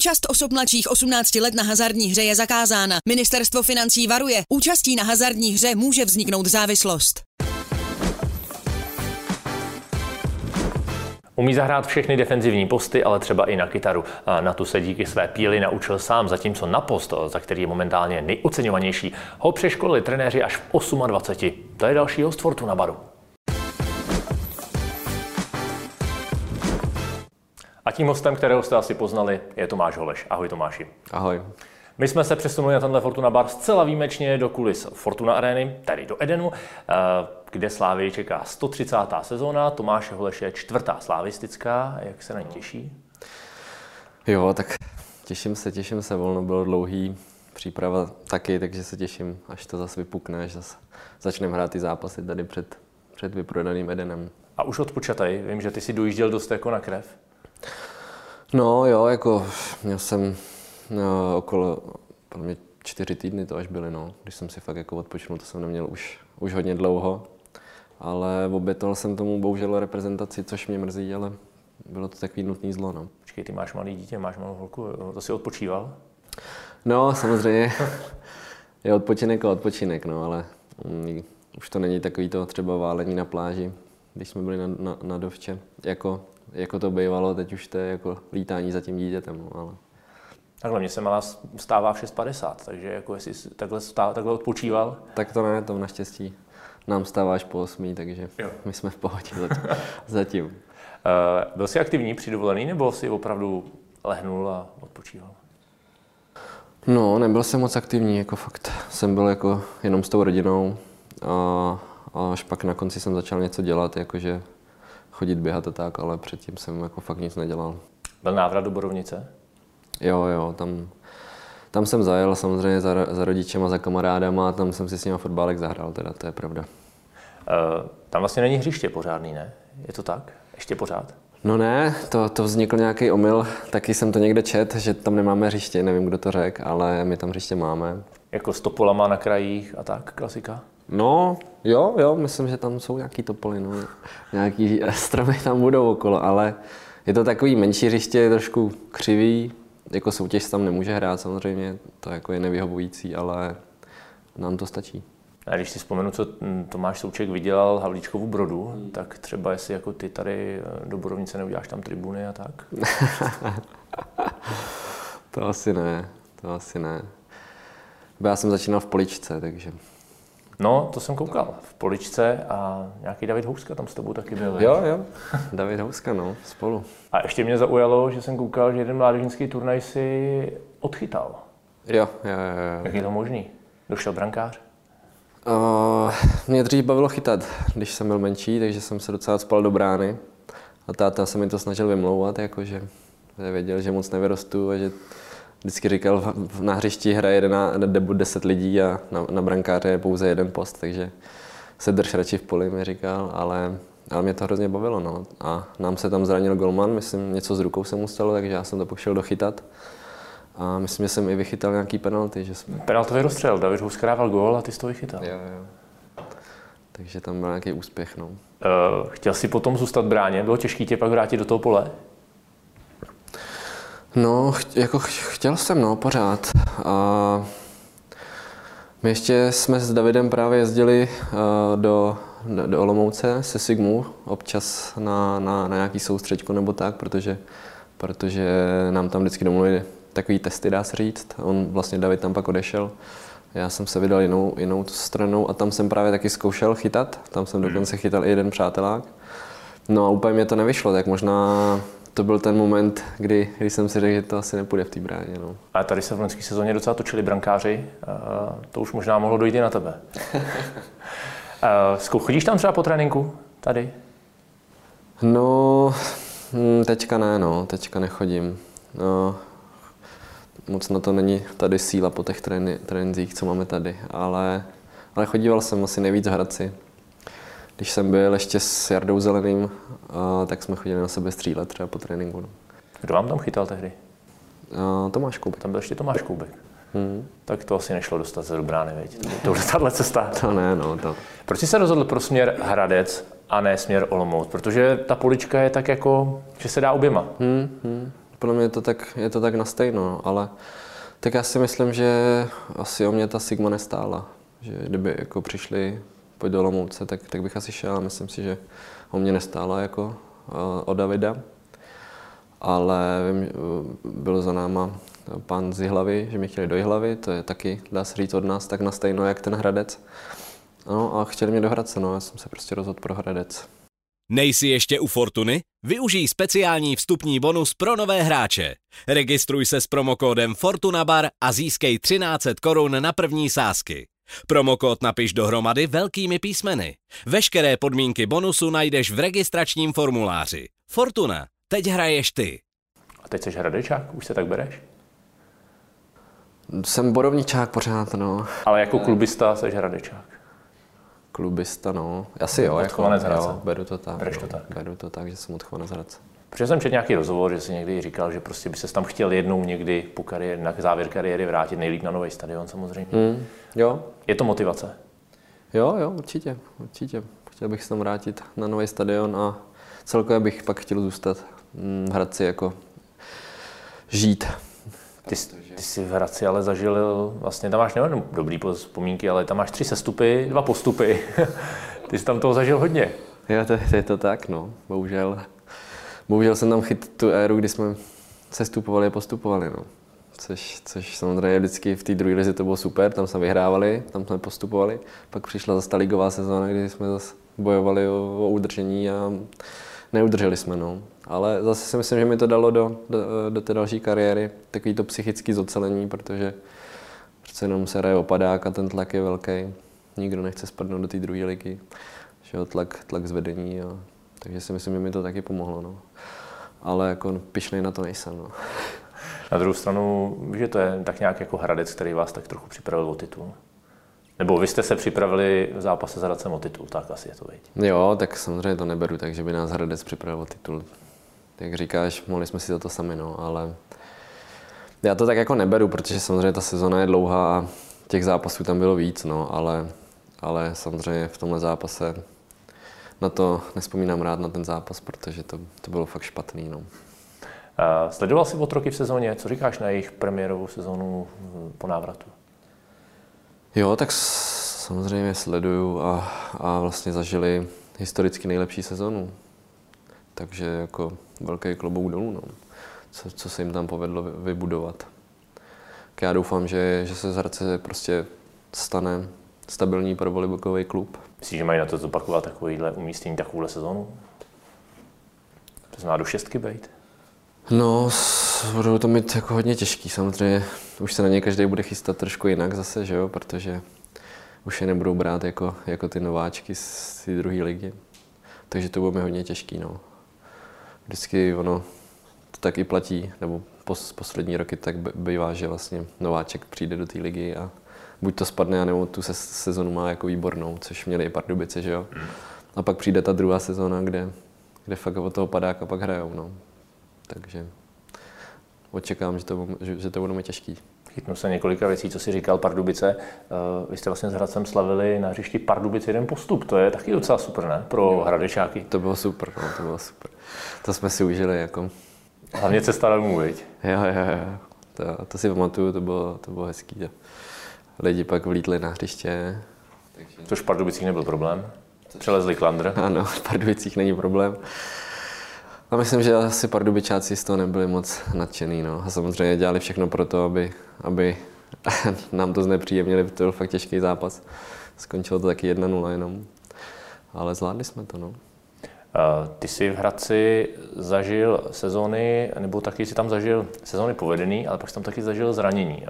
Účast osob mladších 18 let na hazardní hře je zakázána. Ministerstvo financí varuje, účastí na hazardní hře může vzniknout závislost. Umí zahrát všechny defenzivní posty, ale třeba i na kytaru. A na tu se díky své píly naučil sám, zatímco na post, za který je momentálně nejoceňovanější, ho přeškolili trenéři až v 28. To je další host Fortuna Baru. Tím hostem, kterého jste asi poznali, je Tomáš Holeš. Ahoj Tomáši. Ahoj. My jsme se přesunuli na tenhle Fortuna Bar zcela výjimečně do kulis Fortuna Areny, tedy do Edenu, eh, kde Slávy čeká 130. sezóna. Tomáš Holeš je čtvrtá slavistická. Jak se na ní těší? Jo, tak těším se, těším se. Volno bylo dlouhý, příprava taky, takže se těším, až to zase vypukne, až zase začneme hrát ty zápasy tady před, před vyprodaným Edenem. A už odpočatej, vím, že ty si dojížděl dost jako na krev. No jo, jako měl jsem no, okolo pro mě čtyři týdny to až byly, no. Když jsem si fakt jako odpočinul, to jsem neměl už, už hodně dlouho. Ale obětoval jsem tomu bohužel reprezentaci, což mě mrzí, ale bylo to takový nutný zlo, no. Počkej, ty máš malý dítě, máš malou holku, to si odpočíval? No, samozřejmě. je odpočinek a odpočinek, no, ale um, už to není takový to třeba válení na pláži, když jsme byli na, na, na dovče. Jako jako to bývalo, teď už to je jako lítání za tím dítětem, no, ale... Takhle, mě se malá stává v 6.50, takže jako jestli takhle, stává, takhle odpočíval? Tak to ne, to naštěstí nám stává až po 8, takže jo. my jsme v pohodě zatím. Uh, byl jsi aktivní při dovolený, nebo jsi opravdu lehnul a odpočíval? No, nebyl jsem moc aktivní, jako fakt. Jsem byl jako jenom s tou rodinou a, a až pak na konci jsem začal něco dělat, jakože chodit běhat a tak, ale předtím jsem jako fakt nic nedělal. Byl návrat do Borovnice? Jo, jo, tam, tam jsem zajel samozřejmě za, za rodičema, za kamarádama a tam jsem si s nimi fotbálek zahrál, teda to je pravda. Uh, tam vlastně není hřiště pořádný, ne? Je to tak? Ještě pořád? No ne, to, to vznikl nějaký omyl, taky jsem to někde čet, že tam nemáme hřiště, nevím, kdo to řekl, ale my tam hřiště máme. Jako s topolama na krajích a tak, klasika? No, jo, jo, myslím, že tam jsou nějaký topoly, no. Nějaký stromy tam budou okolo, ale je to takový menší hřiště, trošku křivý, jako soutěž tam nemůže hrát samozřejmě, to jako je nevyhovující, ale nám to stačí. A když si vzpomenu, co Tomáš Souček vydělal Havlíčkovu brodu, hmm. tak třeba jestli jako ty tady eh, do Borovnice neuděláš tam tribuny a tak? to asi ne, to asi ne. Já jsem začínal v Poličce, takže No, to jsem koukal v Poličce a nějaký David Houska tam s tebou taky byl. Jo, jo, David Houska, no, spolu. A ještě mě zaujalo, že jsem koukal, že jeden mládežnický turnaj si odchytal. Jo, jo, jo. Jak je to možný? Došel brankář? Uh, mě dřív bavilo chytat, když jsem byl menší, takže jsem se docela spal do brány. A táta se mi to snažil vymlouvat, jakože věděl, že moc nevyrostu a že vždycky říkal, na hřišti hraje na debu 10 lidí a na, na brankáře je pouze jeden post, takže se drž radši v poli, mi říkal, ale, ale mě to hrozně bavilo. No. A nám se tam zranil golman, myslím, něco s rukou se mu stalo, takže já jsem to pošel dochytat. A myslím, že jsem i vychytal nějaký penalty. Že jsme... Penaltový rozstřel, David Husk dával gól a ty jsi to vychytal. Jo, jo. Takže tam byl nějaký úspěch. No. Uh, chtěl jsi potom zůstat bráně? Bylo těžké tě pak vrátit do toho pole? No, jako chtěl jsem, no, pořád. A my ještě jsme s Davidem právě jezdili do, do Olomouce se Sigmu, občas na, na, na nějaký soustředku nebo tak, protože, protože nám tam vždycky domluvili takový testy, dá se říct. On vlastně David tam pak odešel. Já jsem se vydal jinou, jinou stranou a tam jsem právě taky zkoušel chytat. Tam jsem dokonce chytal i jeden přátelák. No a úplně mě to nevyšlo, tak možná to byl ten moment, kdy, kdy jsem si řekl, že to asi nepůjde v té bráně. No. A tady se v loňské sezóně docela točili brankáři, to už možná mohlo dojít i na tebe. Chodíš tam třeba po tréninku tady? No, hm, teďka ne, no, teďka nechodím. No, moc na to není tady síla po těch trénincích, co máme tady, ale, ale chodíval jsem asi nejvíc v Hradci. Když jsem byl ještě s Jardou Zeleným, tak jsme chodili na sebe střílet třeba po tréninku. No. Kdo vám tam chytal tehdy? Tomáš Koubek. Tam byl ještě Tomáš Koubek. Hmm. Tak to asi nešlo dostat se do brány, veď? To je tahle cesta. To ne, no. To. Proč jsi se rozhodl pro směr Hradec a ne směr Olomouc? Protože ta polička je tak jako, že se dá oběma. Hmm, hmm. podle mě je to tak, je to tak na stejno, ale tak já si myslím, že asi o mě ta Sigma nestála. Že kdyby jako přišli pojď do Lomouce, tak, tak bych asi šel. Myslím si, že o mě nestála jako uh, o Davida. Ale vím, byl za náma pán z Jihlavy, že mi chtěli do Jihlavy, to je taky, dá se říct, od nás tak na stejno, jak ten Hradec. No a chtěli mě do Hradce, no, já jsem se prostě rozhodl pro Hradec. Nejsi ještě u Fortuny? Využij speciální vstupní bonus pro nové hráče. Registruj se s promokódem FortunaBar a získej 1300 korun na první sázky. Promokód napiš dohromady velkými písmeny. Veškeré podmínky bonusu najdeš v registračním formuláři. Fortuna. Teď hraješ ty. A teď jsi hradečák? Už se tak bereš? Jsem borovničák pořád, no. Ale jako klubista jsi hradečák. Klubista, no. Asi jo, jako, jo, beru to tak. Bereš to tak. Beru to tak, že jsem odchovanec Hradce. Protože jsem četl nějaký rozhovor, že si někdy říkal, že prostě by se tam chtěl jednou někdy po kariéře, na závěr kariéry vrátit nejlíp na nový stadion samozřejmě. Mm, jo. Je to motivace? Jo, jo, určitě, určitě. Chtěl bych se tam vrátit na nový stadion a celkově bych pak chtěl zůstat v Hradci jako žít. Ty, ty jsi v Hradci ale zažil, vlastně tam máš nejen dobrý vzpomínky, ale tam máš tři sestupy, dva postupy. ty jsi tam toho zažil hodně. Jo, to, to je to tak, no, bohužel. Bohužel jsem tam chyt tu éru, kdy jsme sestupovali a postupovali, no. Což, což samozřejmě vždycky v té druhé lize to bylo super, tam jsme vyhrávali, tam jsme postupovali. Pak přišla zase ta ligová sezóna, kdy jsme zase bojovali o, o udržení a neudrželi jsme. No. Ale zase si myslím, že mi to dalo do, do, do té další kariéry takový to psychické zocelení, protože přece jenom se hraje opadák a ten tlak je velký. Nikdo nechce spadnout do té druhé ligy. Že jo, tlak, tlak zvedení. A, takže si myslím, že mi to taky pomohlo. No. Ale jako pišnej na to nejsem. No. Na druhou stranu, že to je tak nějak jako Hradec, který vás tak trochu připravil o titul. Nebo vy jste se připravili v zápase s Hradcem o titul, tak asi je to vidět. Jo, tak samozřejmě to neberu tak, že by nás Hradec připravil o titul. Jak říkáš, mohli jsme si za to sami, no, ale já to tak jako neberu, protože samozřejmě ta sezona je dlouhá a těch zápasů tam bylo víc, no, ale, ale samozřejmě v tomhle zápase na to nespomínám rád na ten zápas, protože to, to bylo fakt špatný. No. Sledoval jsi otroky v sezóně? Co říkáš na jejich premiérovou sezónu po návratu? Jo, tak samozřejmě sleduju a, a vlastně zažili historicky nejlepší sezonu. Takže jako velký klobouk dolů, no. co, co se jim tam povedlo vybudovat. Já doufám, že, že se z Hradce prostě stane stabilní prvolibokový klub. Myslíš, že mají na to zopakovat takovýhle umístění, takovouhle sezonu? To znamená do šestky být? No, budou to mít jako hodně těžký. Samozřejmě už se na ně každý bude chystat trošku jinak zase, že jo, protože už je nebudou brát jako, jako ty nováčky z té druhé ligy. Takže to bude mi hodně těžký, no. Vždycky ono to tak i platí, nebo pos, poslední roky tak bývá, že vlastně nováček přijde do té ligy a buď to spadne, nebo tu se, sezonu má jako výbornou, což měli i Pardubice, že jo. A pak přijde ta druhá sezóna, kde, kde fakt od toho padáka pak hrajou, no. Takže očekávám, že to, že, že to bude mít těžký. Chytnu se několika věcí, co si říkal Pardubice. Uh, vy jste vlastně s Hradcem slavili na hřišti Pardubice jeden postup. To je taky docela super, ne? Pro hradečáky. To bylo super, no, to bylo super. To jsme si užili jako. Hlavně cesta domů, viď? Jo, jo, jo. To, to si pamatuju, to bylo, to bylo hezký. Že? Lidi pak vlítli na hřiště. Takže... Což v Pardubicích nebyl problém. Přelezli klandr. Ano, v Pardubicích není problém. A myslím, že asi pardubičáci z toho nebyli moc nadšený. No. A samozřejmě dělali všechno pro to, aby, aby nám to znepříjemnili, to byl fakt těžký zápas. Skončilo to taky 1-0 jenom. Ale zvládli jsme to. No. Ty jsi v Hradci zažil sezóny, nebo taky si tam zažil sezóny povedený, ale pak jsi tam taky zažil zranění.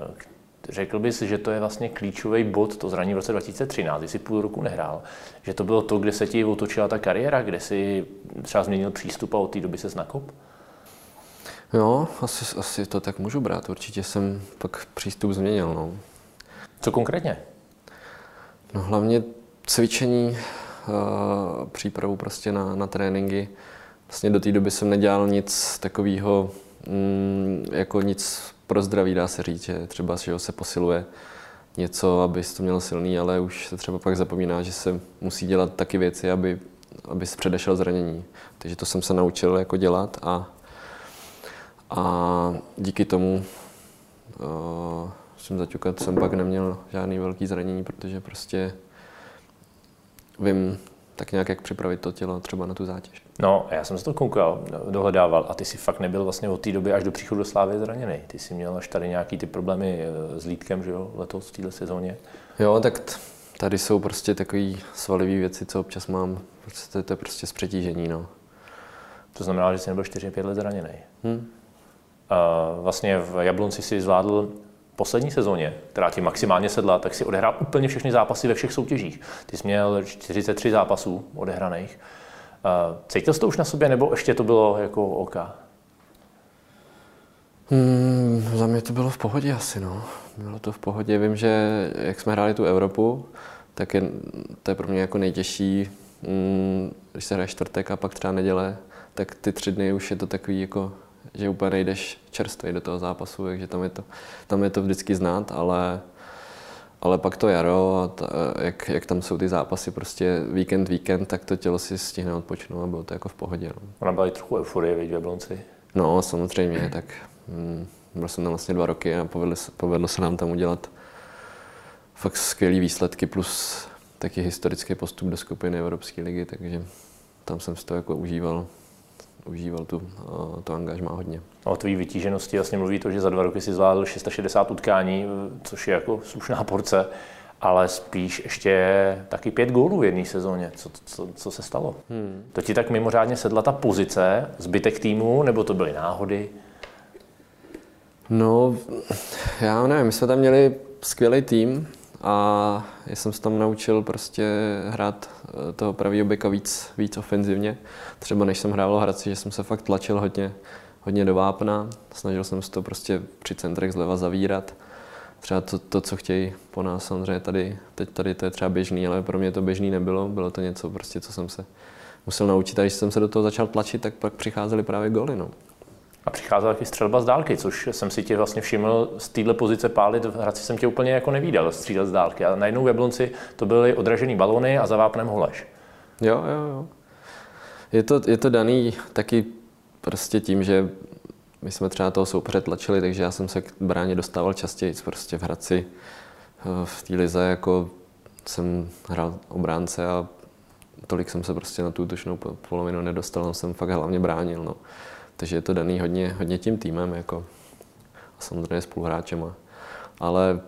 Řekl bys, že to je vlastně klíčový bod, to zranění v roce 2013, kdy jsi půl roku nehrál, že to bylo to, kde se ti otočila ta kariéra, kde jsi třeba změnil přístup a od té doby se nakop? Jo, asi, asi to tak můžu brát. Určitě jsem pak přístup změnil. No. Co konkrétně? No hlavně cvičení, uh, přípravu prostě na, na tréninky. Vlastně do té doby jsem nedělal nic takového, mm, jako nic pro zdraví, dá se říct, že třeba že se posiluje něco, aby to měl silný, ale už se třeba pak zapomíná, že se musí dělat taky věci, aby, aby se předešel zranění. Takže to jsem se naučil jako dělat a, A díky tomu uh, jsem zaťukat, jsem pak neměl žádný velký zranění, protože prostě vím tak nějak, jak připravit to tělo třeba na tu zátěž. No, já jsem se to koukal, dohledával a ty si fakt nebyl vlastně od té doby až do příchodu do Slávy zraněný. Ty jsi měl až tady nějaký ty problémy eh, s lítkem, že jo, letos v této sezóně. Jo, tak tady jsou prostě takové svalové věci, co občas mám. Prostě to je prostě z přetížení, no. To znamená, že jsi nebyl 4-5 let zraněný. Hmm. A vlastně v Jablonci si zvládl poslední sezóně, která ti maximálně sedla, tak si odehrál úplně všechny zápasy ve všech soutěžích. Ty jsi měl 43 zápasů odehraných. Cítil jsi to už na sobě, nebo ještě to bylo jako OK? Hmm, za mě to bylo v pohodě asi, no. Bylo to v pohodě. Vím, že jak jsme hráli tu Evropu, tak je, to je pro mě jako nejtěžší, mm, když se hraje čtvrtek a pak třeba neděle, tak ty tři dny už je to takový jako, že úplně nejdeš čerstvý do toho zápasu, takže tam je to, tam je to vždycky znát, ale, ale pak to jaro a ta, jak, jak, tam jsou ty zápasy prostě víkend, víkend, tak to tělo si stihne odpočnout a bylo to jako v pohodě. No. Ona byla i trochu euforie, v Jablonci. No, samozřejmě, tak mm, byl jsem tam vlastně dva roky a povedlo se, povedlo se nám tam udělat fakt skvělý výsledky plus taky historický postup do skupiny Evropské ligy, takže tam jsem si to jako užíval, užíval tu, to angažmá hodně. O tvý vytíženosti jasně mluví to, že za dva roky si zvládl 660 utkání, což je jako slušná porce, ale spíš ještě taky pět gólů v jedné sezóně. Co, co, co se stalo? Hmm. To ti tak mimořádně sedla ta pozice, zbytek týmu, nebo to byly náhody? No, já nevím, my jsme tam měli skvělý tým a já jsem se tam naučil prostě hrát eh, toho pravýho beka víc, víc ofenzivně. Třeba než jsem hrál Hradci, že jsem se fakt tlačil hodně, hodně do vápna, snažil jsem se to prostě při centrech zleva zavírat. Třeba to, to, co chtějí po nás, samozřejmě tady, teď tady to je třeba běžný, ale pro mě to běžný nebylo, bylo to něco prostě, co jsem se musel naučit a když jsem se do toho začal tlačit, tak pak přicházely právě goly. No. A přicházela taky střelba z dálky, což jsem si tě vlastně všiml z téhle pozice pálit. V Hradci jsem tě úplně jako nevídal střílet z dálky. A najednou v Jablonci to byly odražený balony a za vápnem holeš. Jo, jo, jo. Je to, je to daný taky prostě tím, že my jsme třeba toho soupeře tlačili, takže já jsem se k bráně dostával častěji. Prostě v Hradci eh, v té lize jako jsem hrál obránce a tolik jsem se prostě na tu útočnou polovinu nedostal, jsem fakt hlavně bránil. No. Takže je to daný hodně, hodně tím týmem jako, a samozřejmě spoluhráčema. Ale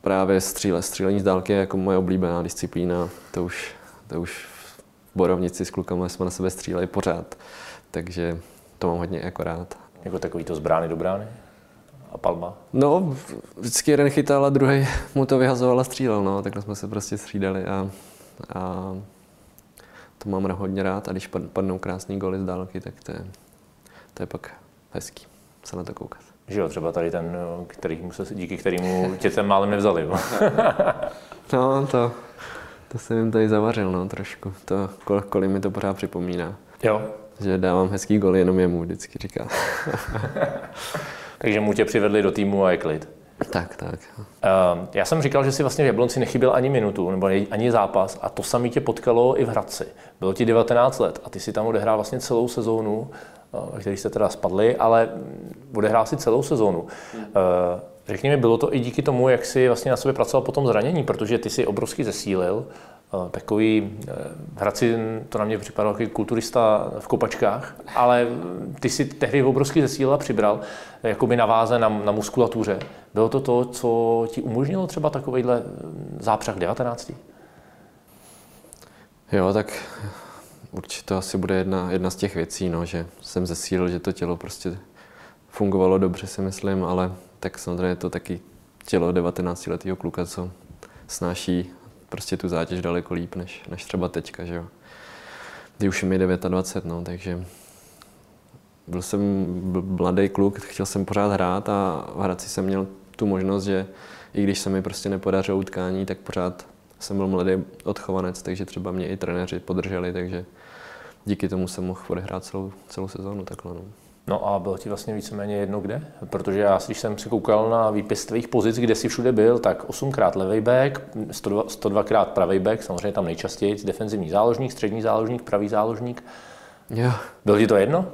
právě stříle, střílení z dálky je jako moje oblíbená disciplína. To už, to už v borovnici s klukama jsme na sebe stříleli pořád. Takže to mám hodně jako rád. Jako takový to z brány do brány? A palma? No, vždycky jeden chytal a druhý mu to vyhazoval a střílel. No. Takhle jsme se prostě střídali a, a to mám hodně rád. A když padnou krásný goly z dálky, tak to je, to je pak hezký se na to koukat. Že jo, třeba tady ten, který se, díky kterému tě sem málem nevzali. Jo? no, to, to jsem jim tady zavařil, no, trošku. To, kol, kolik mi to pořád připomíná. Jo. Že dávám hezký gol jenom jemu, vždycky říká. Takže mu tě přivedli do týmu a je klid. Tak, tak. Uh, já jsem říkal, že si vlastně v Jablonci nechyběl ani minutu, nebo ani zápas a to samé tě potkalo i v Hradci. Bylo ti 19 let a ty si tam odehrál vlastně celou sezónu ve kterých jste teda spadli, ale odehrál si celou sezónu. Hmm. Řekni mi, bylo to i díky tomu, jak jsi vlastně na sobě pracoval po tom zranění, protože ty si obrovsky zesílil. Eh, takový, eh, v Hradci to na mě připadalo jako kulturista v kopačkách, ale ty si tehdy obrovsky zesílil a přibral, jakoby naváze na, na muskulatuře. Bylo to to, co ti umožnilo třeba takovýhle zápřah 19? Jo, tak určitě to asi bude jedna, jedna z těch věcí, no, že jsem zesílil, že to tělo prostě fungovalo dobře, si myslím, ale tak samozřejmě je to taky tělo 19-letého kluka, co snáší prostě tu zátěž daleko líp, než, než třeba teďka, že jo. Kdy už mi 29, no, takže byl jsem mladý kluk, chtěl jsem pořád hrát a v Hradci jsem měl tu možnost, že i když se mi prostě nepodařilo utkání, tak pořád jsem byl mladý odchovanec, takže třeba mě i trenéři podrželi, takže díky tomu jsem mohl odehrát celou, celou sezónu takhle. No. No a bylo ti vlastně víceméně jedno kde? Protože já, když jsem si koukal na výpis tvých pozic, kde jsi všude byl, tak 8krát levý back, 102, 102krát pravý back, samozřejmě tam nejčastěji defenzivní záložník, střední záložník, pravý záložník. Jo. Bylo ti to jedno?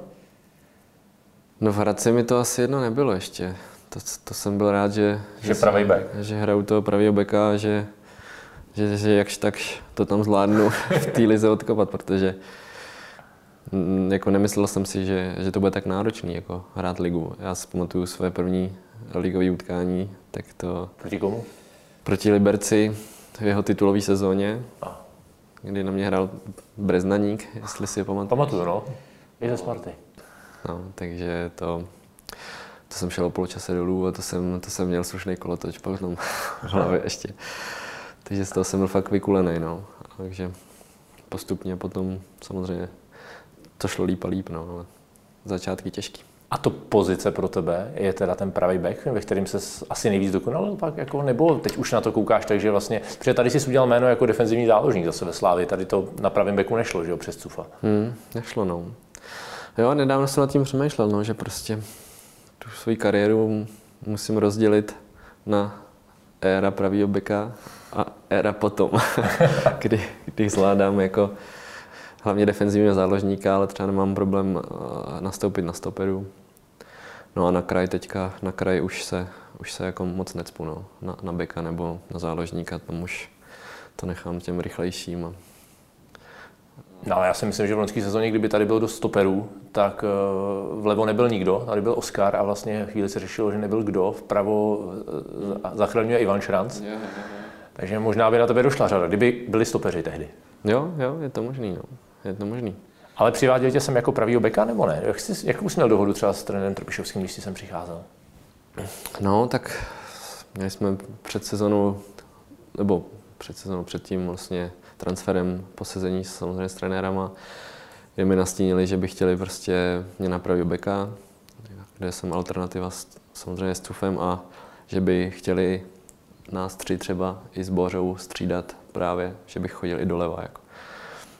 No v Hradci mi to asi jedno nebylo ještě. To, to jsem byl rád, že, že, pravý back. že hraju toho pravého beka, že, že, že jakž tak to tam zvládnu v té lize odkopat, protože jako nemyslel jsem si, že, že to bude tak náročný, jako hrát ligu. Já si pamatuju své první ligové utkání, tak to... Proti komu? Proti Liberci v jeho titulové sezóně, A. kdy na mě hrál Breznaník, jestli si je pamatuju. Pamatuju, no. I ze Sparty. No, takže to, to jsem šel o poločase dolů a to jsem, to jsem měl slušný kolotoč potom v hlavě ještě. Takže z toho jsem byl fakt vykulený, no. Takže postupně potom samozřejmě to šlo líp a líp, no, ale začátky těžký. A to pozice pro tebe je teda ten pravý back, ve kterým se asi nejvíc dokonal, pak jako, nebo teď už na to koukáš, takže vlastně, protože tady jsi udělal jméno jako defenzivní záložník zase ve Slávi, tady to na pravém beku nešlo, že jo, přes Cufa. Hmm, nešlo, no. Jo, nedávno jsem nad tím přemýšlel, no, že prostě tu svou kariéru musím rozdělit na éra pravýho beka a éra potom, kdy, kdy zvládám jako hlavně defenzivního záložníka, ale třeba nemám problém eh, nastoupit na stoperu. No a na kraj teďka, na kraj už se, už se jako moc necpu, no. na, na beka nebo na záložníka, tam už to nechám těm rychlejším. A... No, já si myslím, že v loňské sezóně, kdyby tady byl dost stoperů, tak eh, vlevo nebyl nikdo, tady byl Oscar a vlastně chvíli se řešilo, že nebyl kdo, vpravo eh, zachraňuje Ivan Šranc. Takže možná by na tebe došla řada, kdyby byli stopeři tehdy. Jo, jo, je to možný, no. Je to možný. Ale přiváděl tě sem jako pravýho beka, nebo ne? Jak, jsi, jak jsi měl dohodu třeba s trenérem Trpišovským, když jsi sem přicházel? No, tak měli jsme před sezónou, nebo před sezónou předtím vlastně transferem po sezení samozřejmě s trenérama, kde mi nastínili, že by chtěli prostě mě na pravýho beka, kde jsem alternativa s, samozřejmě s Tufem a že by chtěli nás tři třeba i s Bořou střídat právě, že bych chodil i doleva. Jako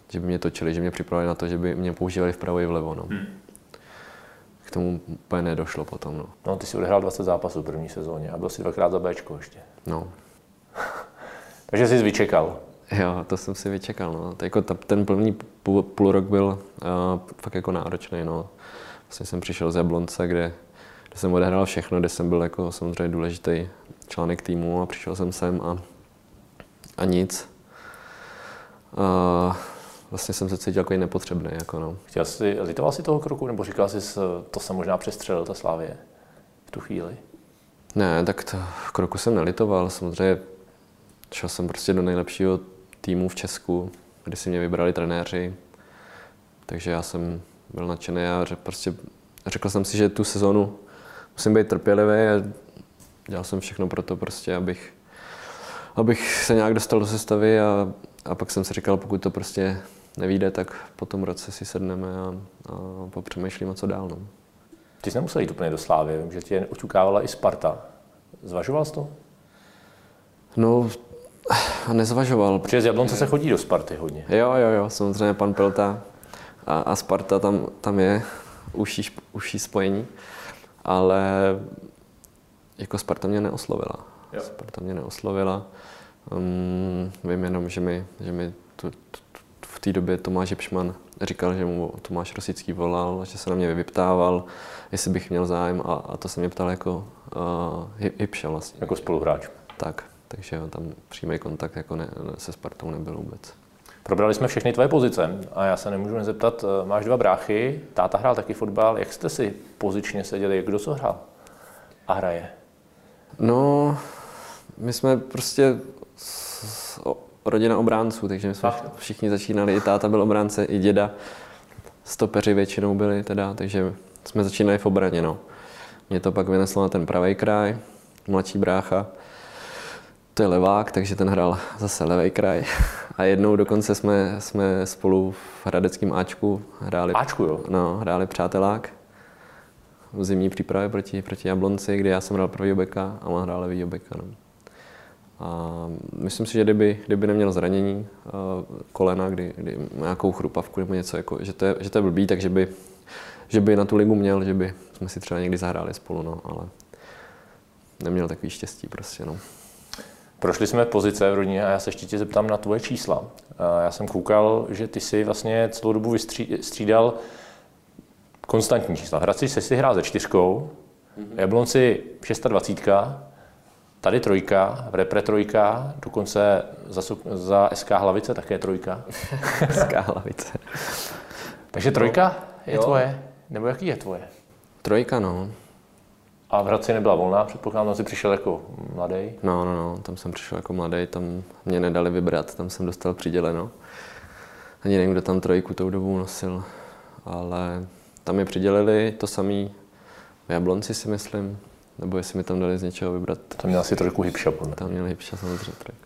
že by mě točili, že mě připravili na to, že by mě používali vpravo i vlevo. No. Hmm. K tomu úplně nedošlo potom. No. no, ty jsi odehrál 20 zápasů v první sezóně a byl si dvakrát za Bčko ještě. No. Takže jsi vyčekal. Jo, to jsem si vyčekal. No. Jako ta, ten první půl, půl rok byl uh, fakt jako náročný. No. Vlastně jsem přišel z Jablonce, kde, kde jsem odehrál všechno, kde jsem byl jako samozřejmě důležitý článek týmu a přišel jsem sem a, a nic. Uh, vlastně jsem se cítil jako nepotřebný. Jako no. Chtěl jsi, litoval jsi toho kroku, nebo říkal jsi, to jsem možná přestřelil, ta Slávě, v tu chvíli? Ne, tak to kroku jsem nelitoval. Samozřejmě šel jsem prostě do nejlepšího týmu v Česku, kde si mě vybrali trenéři. Takže já jsem byl nadšený a prostě řekl jsem si, že tu sezonu musím být trpělivý a dělal jsem všechno pro to prostě, abych, abych se nějak dostal do sestavy a, a pak jsem si říkal, pokud to prostě nevíde, tak po tom roce si sedneme a, a popřemýšlíme, co dál. No. Ty jsi nemusel jít úplně do Slávy, vím, že tě oťukávala i Sparta. Zvažoval jsi to? No, nezvažoval. Protože z Jablonce se chodí do Sparty hodně. Jo, jo, jo, samozřejmě pan Pilta a, a Sparta tam, tam je užší, užší spojení, ale jako Sparta mě neoslovila. Jo. Sparta mě neoslovila. Um, vím jenom, že mi, že mi tu, tu, v té době Tomáš Jepšman říkal, že mu Tomáš Rosický volal, že se na mě vyptával, jestli bych měl zájem a, a to se mě ptal jako uh, Hipša vlastně. Jako spoluhráč. Tak, takže tam přímý kontakt jako ne, se Spartou nebyl vůbec. Probrali jsme všechny tvoje pozice a já se nemůžu nezeptat, eh, máš dva bráchy, táta hrál taky fotbal, jak jste si pozičně seděli, kdo co hrál a hraje? No, my jsme prostě rodina obránců, takže my jsme všichni začínali, i táta byl obránce, i děda. Stopeři většinou byli teda, takže jsme začínali v obraně. No. Mě to pak vyneslo na ten pravý kraj, mladší brácha. To je levák, takže ten hrál zase levý kraj. A jednou dokonce jsme, jsme spolu v Hradeckém Ačku hráli, Ačku, jo? No, hráli přátelák v zimní přípravě proti, proti Jablonci, kde já jsem hrál první beka a on hrál levý beka. No. A myslím si, že kdyby, kdyby neměl zranění uh, kolena, kdy, kdy nějakou chrupavku nebo něco, jako, že, to je, že to je blbý, takže by, že by na tu ligu měl, že by jsme si třeba někdy zahráli spolu, no, ale neměl takový štěstí prostě. No. Prošli jsme pozice v rodině a já se ještě tě zeptám na tvoje čísla. Já jsem koukal, že ty si vlastně celou dobu vystřídal konstantní čísla. Hradci se si hrál ze čtyřkou, mm-hmm. Jablonci 26, tady trojka, v repre trojka, dokonce za, za SK Hlavice také trojka. SK Hlavice. Takže trojka je jo. tvoje? Nebo jaký je tvoje? Trojka, no. A v Hradci nebyla volná, předpokládám, že jsi přišel jako mladý. No, no, no, tam jsem přišel jako mladý, tam mě nedali vybrat, tam jsem dostal přiděleno. Ani nevím, kdo tam trojku tou dobu nosil, ale tam mi přidělili to samý v Jablonci si myslím, nebo jestli mi tam dali z něčeho vybrat. Tam měl asi trošku hybša, podle. Tam měl hybša samozřejmě trojku.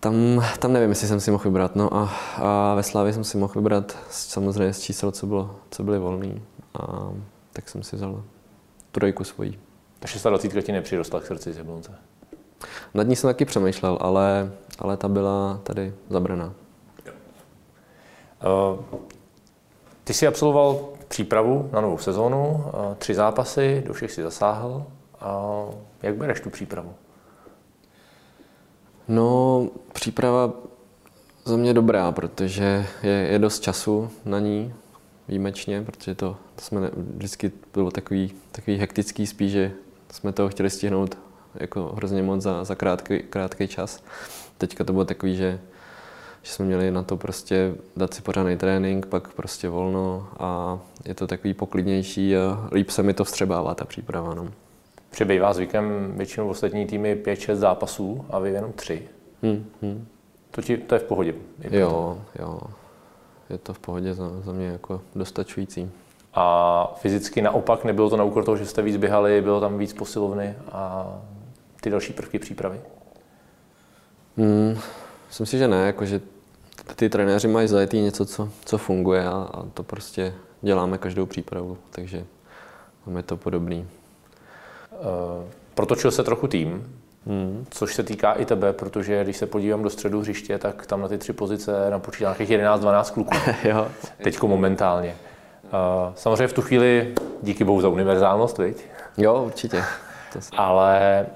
Tam, tam nevím, jestli jsem si mohl vybrat. No a, a ve Slávě jsem si mohl vybrat samozřejmě z čísel, co, bylo, co byly volný. A tak jsem si vzal trojku svojí. Ta 26 ti nepřirostla k srdci z Jablonce? Nad ní jsem taky přemýšlel, ale, ale ta byla tady zabraná. Uh, ty jsi absolvoval přípravu na novou sezónu, tři zápasy, do všech si zasáhl. Uh, jak bereš tu přípravu? No, příprava za mě dobrá, protože je, je dost času na ní, výjimečně, protože to, to jsme ne, vždycky bylo takový, takový hektický spíš, že jsme toho chtěli stihnout jako hrozně moc za, za krátký, krátký čas. Teďka to bylo takový, že, že jsme měli na to prostě dát si pořádný trénink, pak prostě volno a je to takový poklidnější a líp se mi to vstřebává ta příprava. No. Přibývá zvykem většinou ostatní týmy 5-6 zápasů a vy jenom 3. Hmm, hmm. To, ti, to je v pohodě. Je jo, jo je to v pohodě za, za mě jako dostačující. A fyzicky naopak nebylo to na úkor toho, že jste víc běhali, bylo tam víc posilovny a ty další prvky přípravy? Hmm, myslím si, že ne, jako, že ty trenéři mají zajetý něco, co, co funguje a, a to prostě děláme každou přípravu, takže máme to podobný. Uh, protočil se trochu tým, Hmm. Což se týká i tebe, protože když se podívám do středu hřiště, tak tam na ty tři pozice napočítám nějakých 11-12 kluků. jo. Teďko momentálně. Uh, samozřejmě v tu chvíli díky bohu za univerzálnost, viď? Jo, určitě. To Ale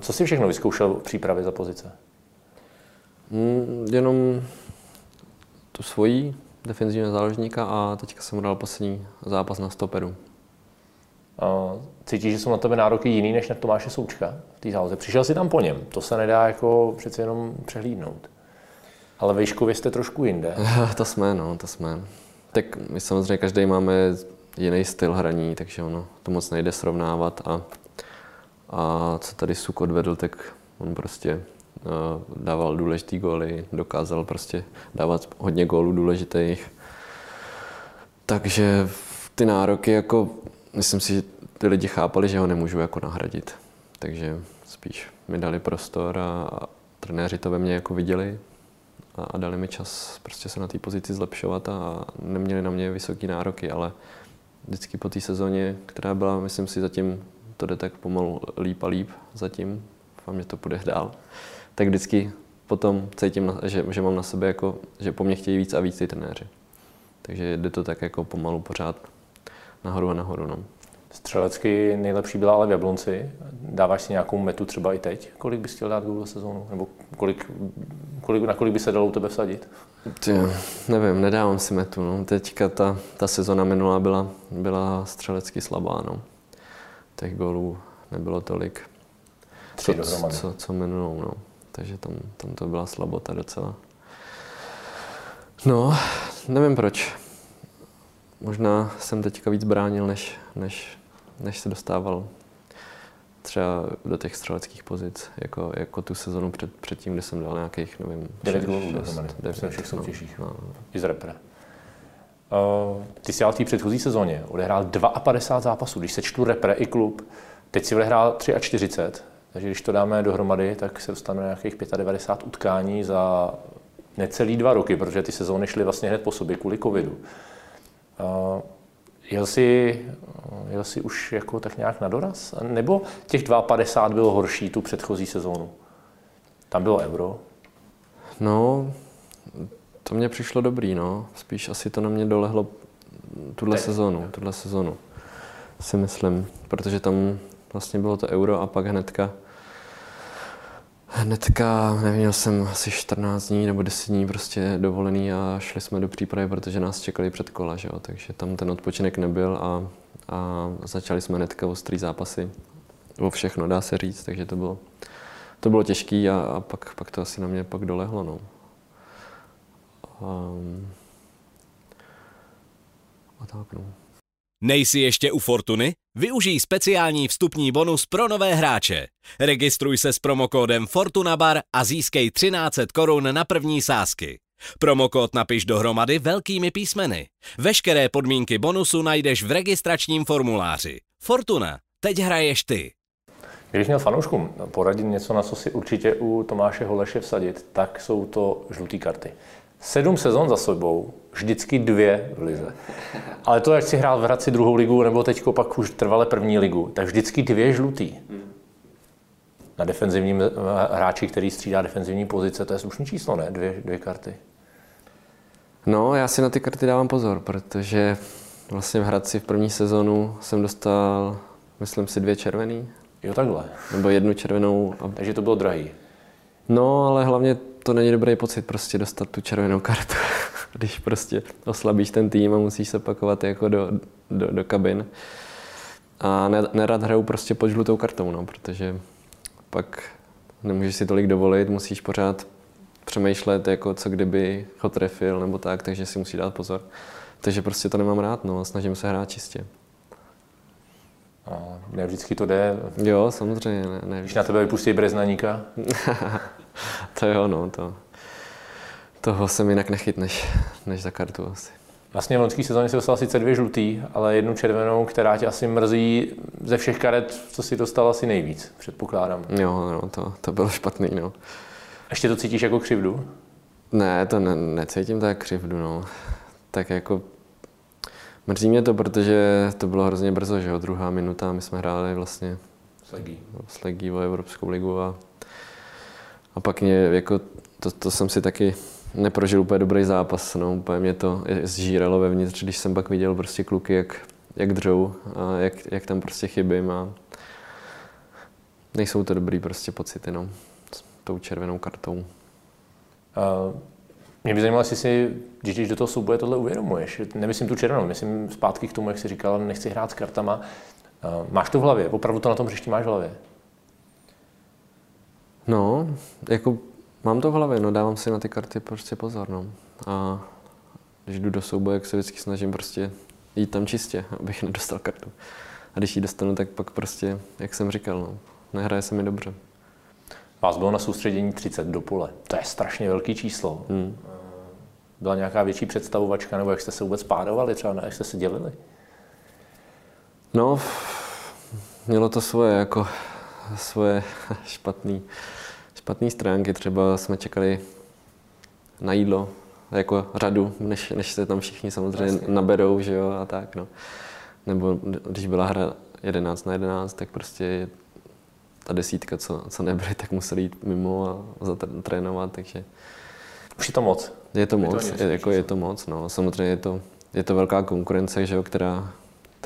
co jsi všechno vyzkoušel v přípravě za pozice? Hmm, jenom tu svoji defenzivního záložníka a teďka jsem dal poslední zápas na stoperu. Cítíš, že jsou na tebe nároky jiný než na Tomáše Součka v té záloze. Přišel jsi tam po něm, to se nedá jako přeci jenom přehlídnout. Ale vejškově jste trošku jinde. to jsme, no, to jsme. Tak my samozřejmě každý máme jiný styl hraní, takže ono to moc nejde srovnávat a, a co tady Suk odvedl, tak on prostě dával důležitý góly, dokázal prostě dávat hodně gólů důležitých. Takže ty nároky jako myslím si, že ty lidi chápali, že ho nemůžu jako nahradit. Takže spíš mi dali prostor a, a trenéři to ve mně jako viděli a, a dali mi čas prostě se na té pozici zlepšovat a neměli na mě vysoké nároky, ale vždycky po té sezóně, která byla, myslím si, zatím to jde tak pomalu líp a líp zatím, doufám, že to půjde dál, tak vždycky potom cítím, že, že mám na sebe jako, že po mně chtějí víc a víc ty trenéři. Takže jde to tak jako pomalu pořád nahoru a nahoru. No. Střelecky nejlepší byla ale v Jablonci. Dáváš si nějakou metu třeba i teď? Kolik bys chtěl dát gól sezónu? Nebo kolik, kolik, na kolik by se dalo u tebe vsadit? Ty, nevím, nedávám si metu. No. Teďka ta, ta sezona minulá byla, byla střelecky slabá. No. Těch gólů nebylo tolik. Tři co, co, co minulou. No. Takže tam, tam to byla slabota docela. No, nevím proč možná jsem teďka víc bránil, než, než, než se dostával třeba do těch střeleckých pozic, jako, jako tu sezonu před, předtím, kde jsem dal nějakých, nevím, 9 gólů dohromady, ve všech soutěžích, no, no. i z repre. Uh, ty jsi ale v té předchozí sezóně odehrál 52 zápasů, když se čtu repre i klub, teď si odehrál 43, takže když to dáme dohromady, tak se dostaneme na nějakých 95 utkání za necelý dva roky, protože ty sezóny šly vlastně hned po sobě kvůli covidu. Uh, jel jsi, jel jsi už jako tak nějak na doraz? Nebo těch 52 bylo horší tu předchozí sezónu? Tam bylo euro? No, to mně přišlo dobrý, no. Spíš asi to na mě dolehlo tuhle Teď. sezónu, tuhle sezónu, si myslím, protože tam vlastně bylo to euro a pak hnedka Hnedka, nevím, měl jsem asi 14 dní nebo 10 dní prostě dovolený a šli jsme do přípravy, protože nás čekali před kola, že jo? takže tam ten odpočinek nebyl a, a začali jsme hnedka ostrý zápasy. O všechno, dá se říct, takže to bylo, to bylo těžké a, a pak, pak to asi na mě pak dolehlo. No. Um, a tak, no. Nejsi ještě u Fortuny? Využij speciální vstupní bonus pro nové hráče. Registruj se s promokódem FortunaBar a získej 1300 korun na první sázky. Promokód napiš dohromady velkými písmeny. Veškeré podmínky bonusu najdeš v registračním formuláři. Fortuna. Teď hraješ ty. Když měl fanouškům poradit něco, na co si určitě u Tomáše Holeše vsadit, tak jsou to žluté karty. Sedm sezon za sebou, vždycky dvě v lize. Ale to, jak si hrál v Hradci druhou ligu, nebo teď pak už trvale první ligu, tak vždycky dvě žlutý. Na defenzivním hráči, který střídá defenzivní pozice, to je slušný číslo, ne? Dvě, dvě karty. No, já si na ty karty dávám pozor, protože vlastně v Hradci v první sezonu jsem dostal, myslím si, dvě červený. Jo, takhle. Nebo jednu červenou. A... Takže to bylo drahý. No, ale hlavně to není dobrý pocit prostě dostat tu červenou kartu, když prostě oslabíš ten tým a musíš se pakovat jako do, do, do kabin. A nerad hraju prostě pod žlutou kartou, no, protože pak nemůžeš si tolik dovolit, musíš pořád přemýšlet, jako co kdyby ho trefil nebo tak, takže si musí dát pozor. Takže prostě to nemám rád, no, a snažím se hrát čistě. A ne vždycky to jde. Jo, samozřejmě. Ne, ne Když na tebe vypustí Breznaníka? to jo, no, to, toho jsem jinak nechytneš, než za kartu asi. Vlastně v loňské sezóně si dostal sice dvě žlutý, ale jednu červenou, která tě asi mrzí ze všech karet, co si dostal asi nejvíc, předpokládám. Jo, no, to, to bylo špatný, no. Ještě to cítíš jako křivdu? Ne, to ne, necítím tak křivdu, no. Tak jako Mrzí mě to, protože to bylo hrozně brzo, že jo, druhá minuta, my jsme hráli vlastně s Legí, s Legí o Evropskou ligu a, a pak mě, jako, to, to jsem si taky neprožil úplně dobrý zápas, no, úplně mě to zžíralo vevnitř, když jsem pak viděl prostě kluky, jak, jak dřou a jak, jak tam prostě chybím a nejsou to dobrý prostě pocity, no, s tou červenou kartou. Uh, mě by zajímalo, jestli si, když jdeš do toho souboje, tohle uvědomuješ. Nemyslím tu červenou, myslím zpátky k tomu, jak jsi říkal, nechci hrát s kartama. Máš to v hlavě, opravdu to na tom hřišti máš v hlavě? No, jako mám to v hlavě, no dávám si na ty karty prostě pozor, no. A když jdu do souboje, jak se vždycky snažím prostě jít tam čistě, abych nedostal kartu. A když ji dostanu, tak pak prostě, jak jsem říkal, no, nehraje se mi dobře. Vás bylo na soustředění 30 do pole. To je strašně velký číslo. Hmm. Byla nějaká větší představovačka, nebo jak jste se vůbec pádovali, třeba jak jste se dělili? No, mělo to svoje, jako svoje špatné špatný stránky. Třeba jsme čekali na jídlo, jako řadu, než, než se tam všichni samozřejmě Jasně. naberou, že jo, a tak, no. Nebo když byla hra 11 na 11, tak prostě ta desítka, co, co nebyly, tak museli jít mimo a zatrénovat, takže... Už je to moc. Je to moc, je, jako je to moc, no. Samozřejmě je to, je to velká konkurence, že jo, která,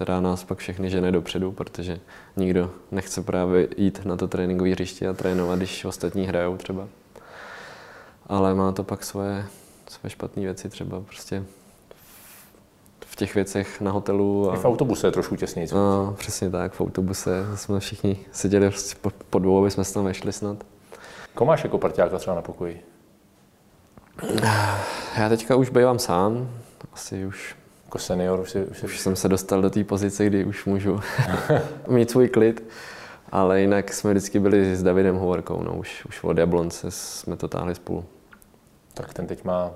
která nás pak všechny žene dopředu, protože nikdo nechce právě jít na to tréninkové hřiště a trénovat, když ostatní hrajou třeba. Ale má to pak svoje, svoje špatné věci, třeba prostě v těch věcech na hotelu. A... I v autobuse je trošku těsněji. No, přesně tak, v autobuse jsme všichni seděli prostě po, po dvou, aby jsme se tam vešli snad. Koho máš jako parťáka třeba na pokoji? Já teďka už bývám sám, asi už jako senior už, si, už, si... už jsem se dostal do té pozice, kdy už můžu mít svůj klid. Ale jinak jsme vždycky byli s Davidem Hovorkou, no už, už od Jablonce jsme to táhli spolu. Tak ten teď má,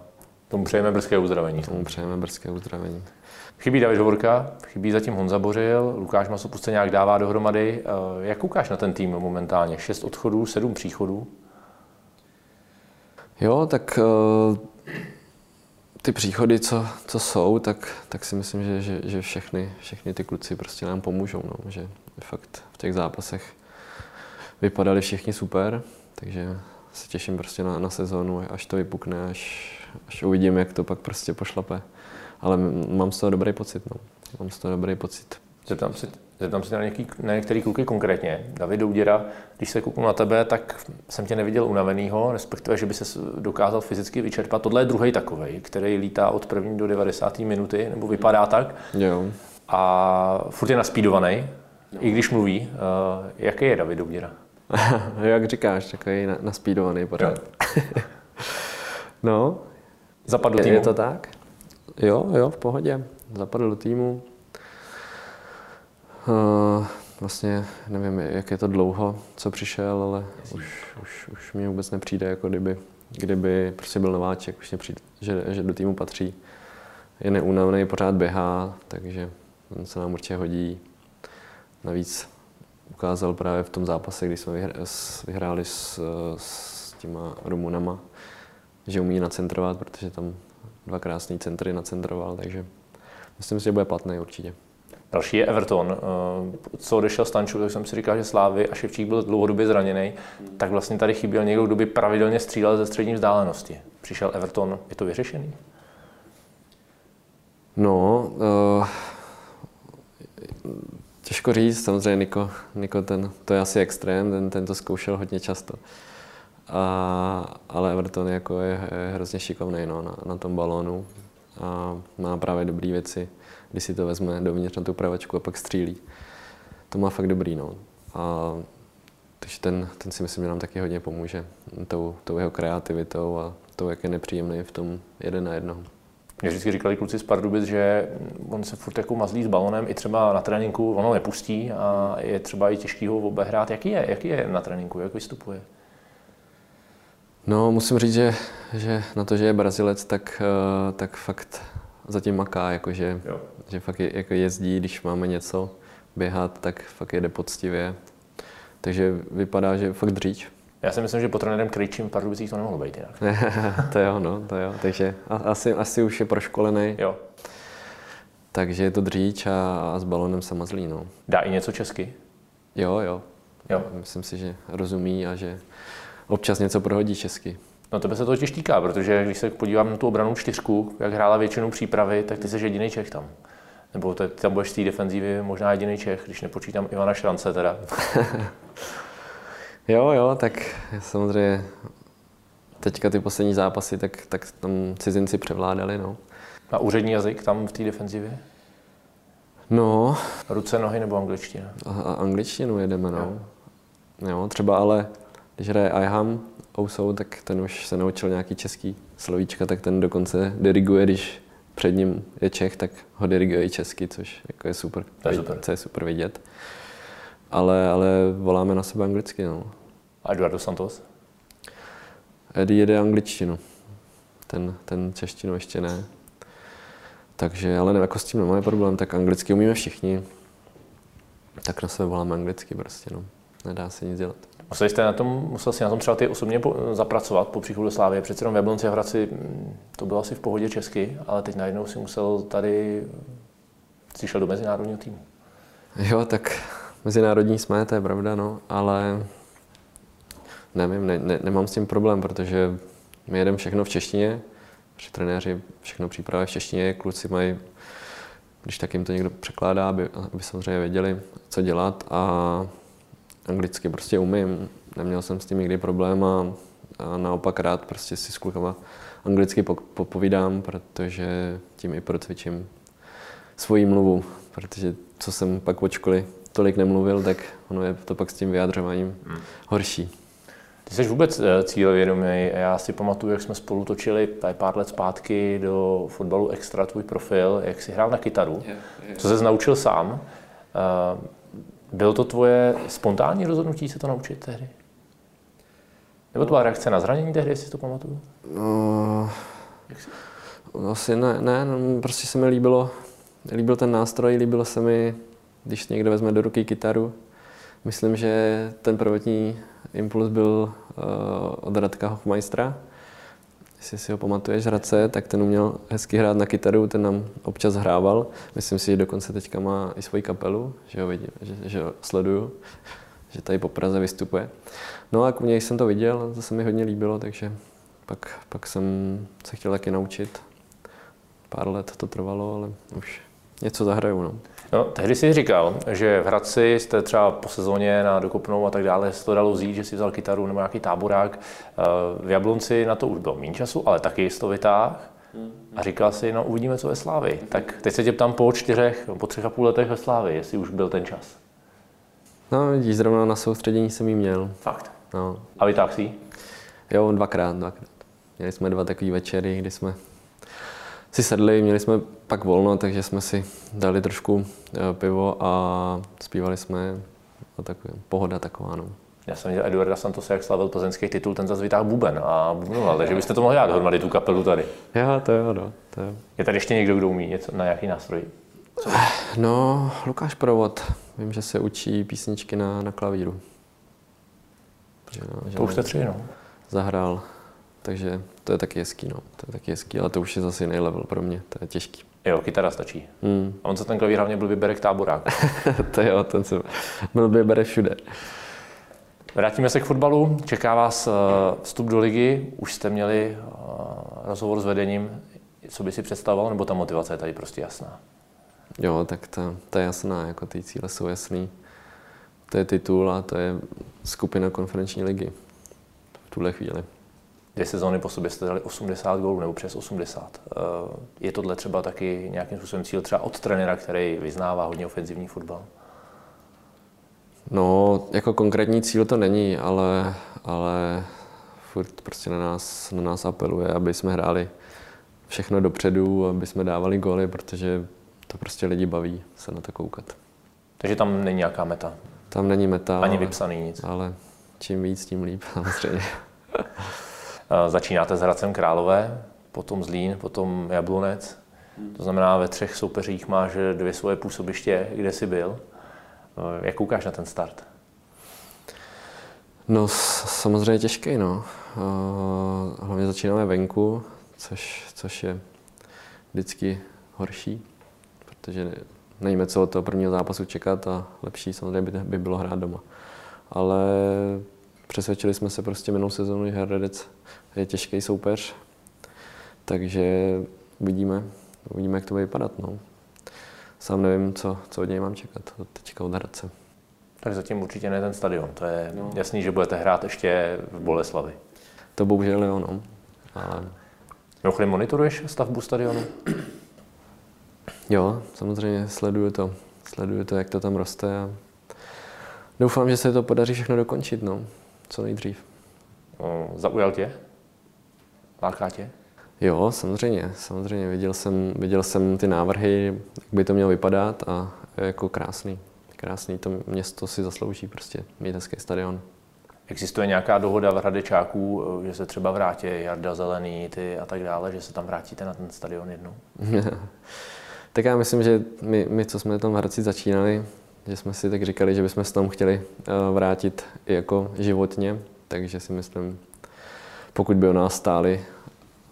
tomu přejeme brzké uzdravení. Tomu přejeme brzké uzdravení. Chybí David Hovorka, chybí zatím Honza Bořil, Lukáš Masopust se nějak dává dohromady. Eh, jak koukáš na ten tým momentálně? Šest odchodů, sedm příchodů? Jo, tak uh ty příchody, co, co jsou, tak, tak si myslím, že, že, že všechny, všechny ty kluci prostě nám pomůžou. No. Že fakt v těch zápasech vypadali všichni super, takže se těším prostě na, na sezónu, až to vypukne, až, až uvidím, jak to pak prostě pošlape. Ale mám z toho dobrý pocit. No. Mám z toho dobrý pocit. Zeptám se, Zeptám se na, něký, na některý kluky konkrétně. David Douděra, když se kouknu na tebe, tak jsem tě neviděl unavenýho, respektive, že by se dokázal fyzicky vyčerpat. Tohle je druhý takový, který lítá od první do 90. minuty, nebo vypadá tak. Jo. A furt je naspídovaný, no. i když mluví. Uh, jaký je David Douděra? Jak říkáš, takový naspídovaný pořád. no. Zapadl týmu? Je to tak? Jo, jo, v pohodě. Zapadl do týmu. Uh, vlastně nevím, jak je to dlouho, co přišel, ale už, už, už mi vůbec nepřijde, jako kdyby, kdyby prostě byl nováček, už přijde, že, že do týmu patří. Je neúnavný, pořád běhá, takže on se nám určitě hodí. Navíc ukázal právě v tom zápase, kdy jsme vyhráli s, s těma Rumunama, že umí nacentrovat, protože tam dva krásné centry nacentroval, takže myslím si, že bude platný určitě. Další je Everton. Eh, co odešel Stanču, tak jsem si říkal, že Slávy a Ševčík byl dlouhodobě zraněný, tak vlastně tady chyběl někdo, kdo by pravidelně střílel ze střední vzdálenosti. Přišel Everton, je to vyřešený? No, uh, těžko říct, samozřejmě Niko, Niko ten, to je asi extrém, ten, ten to zkoušel hodně často. A, ale Everton jako je, je hrozně šikovný no, na, na tom balónu a má právě dobré věci když si to vezme dovnitř na tu pravačku a pak střílí. To má fakt dobrý, no. A takže ten, ten si myslím, že nám taky hodně pomůže tou, tou jeho kreativitou a tou, jak je nepříjemný v tom jeden na jednoho. Mě vždycky říkali kluci z Pardubic, že on se furt jako mazlí s balonem, i třeba na tréninku ono nepustí a je třeba i těžký ho obehrát. Jaký je, jaký je na tréninku, jak vystupuje? No, musím říct, že, že na to, že je Brazilec, tak, eh, tak fakt zatím maká, jakože, že fakt je, jako jezdí, když máme něco běhat, tak fakt jede poctivě. Takže vypadá, že fakt dříč. Já si myslím, že po trenérem Krejčím v Pardubicích to nemohlo být jinak. to jo, no, to jo. Takže asi, asi už je proškolený. Jo. Takže je to dříč a, a s balonem se mazlí, no. Dá i něco česky? Jo, jo. jo. Myslím si, že rozumí a že občas něco prohodí česky. No to by se totiž týká, protože když se podívám na tu obranu čtyřku, jak hrála většinu přípravy, tak ty jsi jediný Čech tam. Nebo ty tam budeš z té defenzívy možná jediný Čech, když nepočítám Ivana Šrance teda. jo, jo, tak samozřejmě teďka ty poslední zápasy, tak, tak tam cizinci převládali, no. A úřední jazyk tam v té defenzivě? No. Ruce, nohy nebo angličtina? A, a angličtinu jedeme, no. Jo. jo třeba ale, když hraje Iham, Ousou, tak ten už se naučil nějaký český slovíčka, tak ten dokonce diriguje, když před ním je Čech, tak ho diriguje i česky, což jako je super, to je super. Co je super vidět. Ale, ale voláme na sebe anglicky. No. A Eduardo Santos? Eddie jede angličtinu. Ten, ten češtinu ještě ne. Takže, ale ne, jako s tím nemáme problém, tak anglicky umíme všichni. Tak na sebe voláme anglicky prostě, no. Nedá se nic dělat. Musel jste na tom, musel si na tom třeba ty osobně zapracovat po příchodu do Slávy. Přece jenom v Jablonci a v Hradci mm, to bylo asi v pohodě česky, ale teď najednou si musel tady, jsi šel do mezinárodního týmu. Jo, tak mezinárodní jsme, to je pravda, no, ale nevím, ne, ne, nemám s tím problém, protože my jedeme všechno v češtině, při trenéři všechno přípravy v češtině, kluci mají, když tak jim to někdo překládá, aby, aby samozřejmě věděli, co dělat a anglicky prostě umím. Neměl jsem s tím nikdy problém a, a naopak rád prostě si s klukama anglicky popovídám, protože tím i procvičím svoji mluvu, protože co jsem pak od školy tolik nemluvil, tak ono je to pak s tím vyjadřováním hmm. horší. Ty jsi vůbec eh, cílevědomý. Já si pamatuju, jak jsme spolu točili tady pár let zpátky do fotbalu Extra, tvůj profil, jak jsi hrál na kytaru. Je, je. Co jsi naučil sám. Eh, bylo to tvoje spontánní rozhodnutí se to naučit tehdy? Nebo tvá reakce na zranění tehdy, jestli to pamatuju? No, asi ne, ne, no, prostě se mi líbilo, líbil ten nástroj, líbilo se mi, když někdo vezme do ruky kytaru. Myslím, že ten prvotní impuls byl uh, od Radka Hochmeistera, jestli si ho pamatuješ, Hradce, tak ten uměl hezky hrát na kytaru, ten nám občas hrával. Myslím si, že dokonce teďka má i svoji kapelu, že ho vidím, že, že ho sleduju, že tady po Praze vystupuje. No a u něj jsem to viděl, to se mi hodně líbilo, takže pak, pak jsem se chtěl taky naučit. Pár let to trvalo, ale už něco zahraju. No. No, tehdy si říkal, že v Hradci jste třeba po sezóně na dokupnou a tak dále se to dalo vzít, že si vzal kytaru nebo nějaký táborák. Eh, v Jablonci na to už bylo méně času, ale taky jsi to vytáh. A říkal si, no uvidíme, co ve Slávi. Tak teď se tě ptám po čtyřech, po třech a půl letech ve Slávi, jestli už byl ten čas. No, vidíš, zrovna na soustředění jsem jí měl. Fakt. No. A vytáhl si? Jo, dvakrát, dvakrát. Měli jsme dva takové večery, kdy jsme si sedli, měli jsme pak volno, takže jsme si dali trošku eh, pivo a zpívali jsme a takový, pohoda taková. No. Já jsem viděl Eduarda Santose, jak slavil plzeňský titul, ten zase vytáhl buben a bubnoval, takže byste to mohli dát dohromady tu kapelu tady. Jo, to jo, no, to jo. Je tady ještě někdo, kdo umí něco na nějaký nástroj? No, Lukáš Provod. Vím, že se učí písničky na, na klavíru. Že, no, že To už jste tři, no. zahrál, takže to je taky hezký, no. To je taky hezký, ale to už je zase jiný level pro mě, to je těžký. Jo, kytara stačí. Hmm. A on se ten klavír hlavně byl vyberek táborák. to jo, ten se byl by bere všude. Vrátíme se k fotbalu. Čeká vás eh, vstup do ligy. Už jste měli eh, rozhovor s vedením. Co by si představoval, nebo ta motivace je tady prostě jasná? Jo, tak ta, ta je jasná, jako ty cíle jsou jasný. To je titul a to je skupina konferenční ligy v tuhle chvíli. Dvě sezóny po sobě jste dali 80 gólů nebo přes 80. Eh, Je tohle třeba taky nějakým způsobem cíl třeba od trenéra, který vyznává hodně ofenzivní fotbal? No, jako konkrétní cíl to není, ale, ale furt prostě na nás, na nás apeluje, aby jsme hráli všechno dopředu, aby jsme dávali góly, protože to prostě lidi baví se na to koukat. Takže tam není nějaká meta, Tam není meta, ani ale, vypsaný nic. ale čím víc, tím líp, samozřejmě. Eh, Začínáte s Hradcem Králové, potom Zlín, potom Jablonec. To znamená, ve třech soupeřích máš dvě svoje působiště, kde jsi byl. Eh, Jak koukáš na ten start? No, samozřejmě těžký, no. Hlavně začínáme venku, což, což je vždycky horší, protože ne- nevíme, co od toho prvního zápasu čekat a lepší samozřejmě by, by bylo hrát doma. Ale přesvědčili jsme se prostě minulou sezónu, že Hradec je těžký soupeř, takže uvidíme, uvidíme, jak to bude vypadat. No. Sám nevím, co, co od něj mám čekat, teďka od Hradce. Tak zatím určitě ne ten stadion. To je no. jasný, že budete hrát ještě v Boleslavi. To bohužel jo, no. Ale Mimochodem, monitoruješ stavbu stadionu? Jo, samozřejmě sleduju to. Sleduju to, jak to tam roste a doufám, že se to podaří všechno dokončit, no, co nejdřív. Zaujal tě? Láká tě? Jo, samozřejmě, samozřejmě. Viděl jsem, viděl jsem ty návrhy, jak by to mělo vypadat a je jako krásný. Krásný, to město si zaslouží prostě mít hezký stadion. Existuje nějaká dohoda v Hradečáků, že se třeba vrátí Jarda Zelený, ty a tak dále, že se tam vrátíte na ten stadion jednou? tak já myslím, že my, my, co jsme tam v Hradci začínali, že jsme si tak říkali, že bychom se tam chtěli eh, vrátit i jako životně, takže si myslím, pokud by o nás stáli,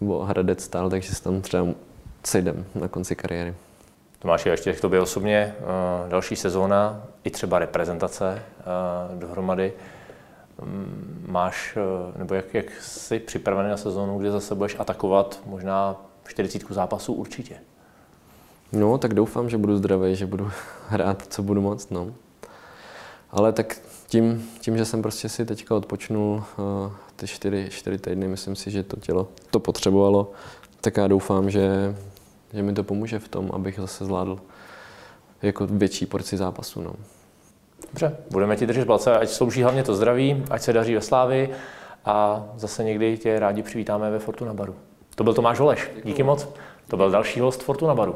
nebo Hradec stál, takže se tam třeba sejdem na konci kariéry. Tomáši, ještě k tobě osobně, eh, další sezóna, i třeba reprezentace eh, dohromady. Mm, Máš, nebo jak, jak jsi připravený na sezónu, kde zase budeš atakovat možná 40 zápasů určitě? No, tak doufám, že budu zdravý, že budu hrát, co budu moct, no. Ale tak tím, tím že jsem prostě si teďka odpočnul uh, ty čtyři, čtyři týdny, myslím si, že to tělo to potřebovalo, tak já doufám, že, že mi to pomůže v tom, abych zase zvládl jako větší porci zápasu, no. Dobře, budeme ti držet palce, ať slouží hlavně to zdraví, ať se daří ve Slávi a zase někdy tě rádi přivítáme ve Fortuna Baru. To byl Tomáš Holeš, díky moc. To byl další host Fortuna Baru.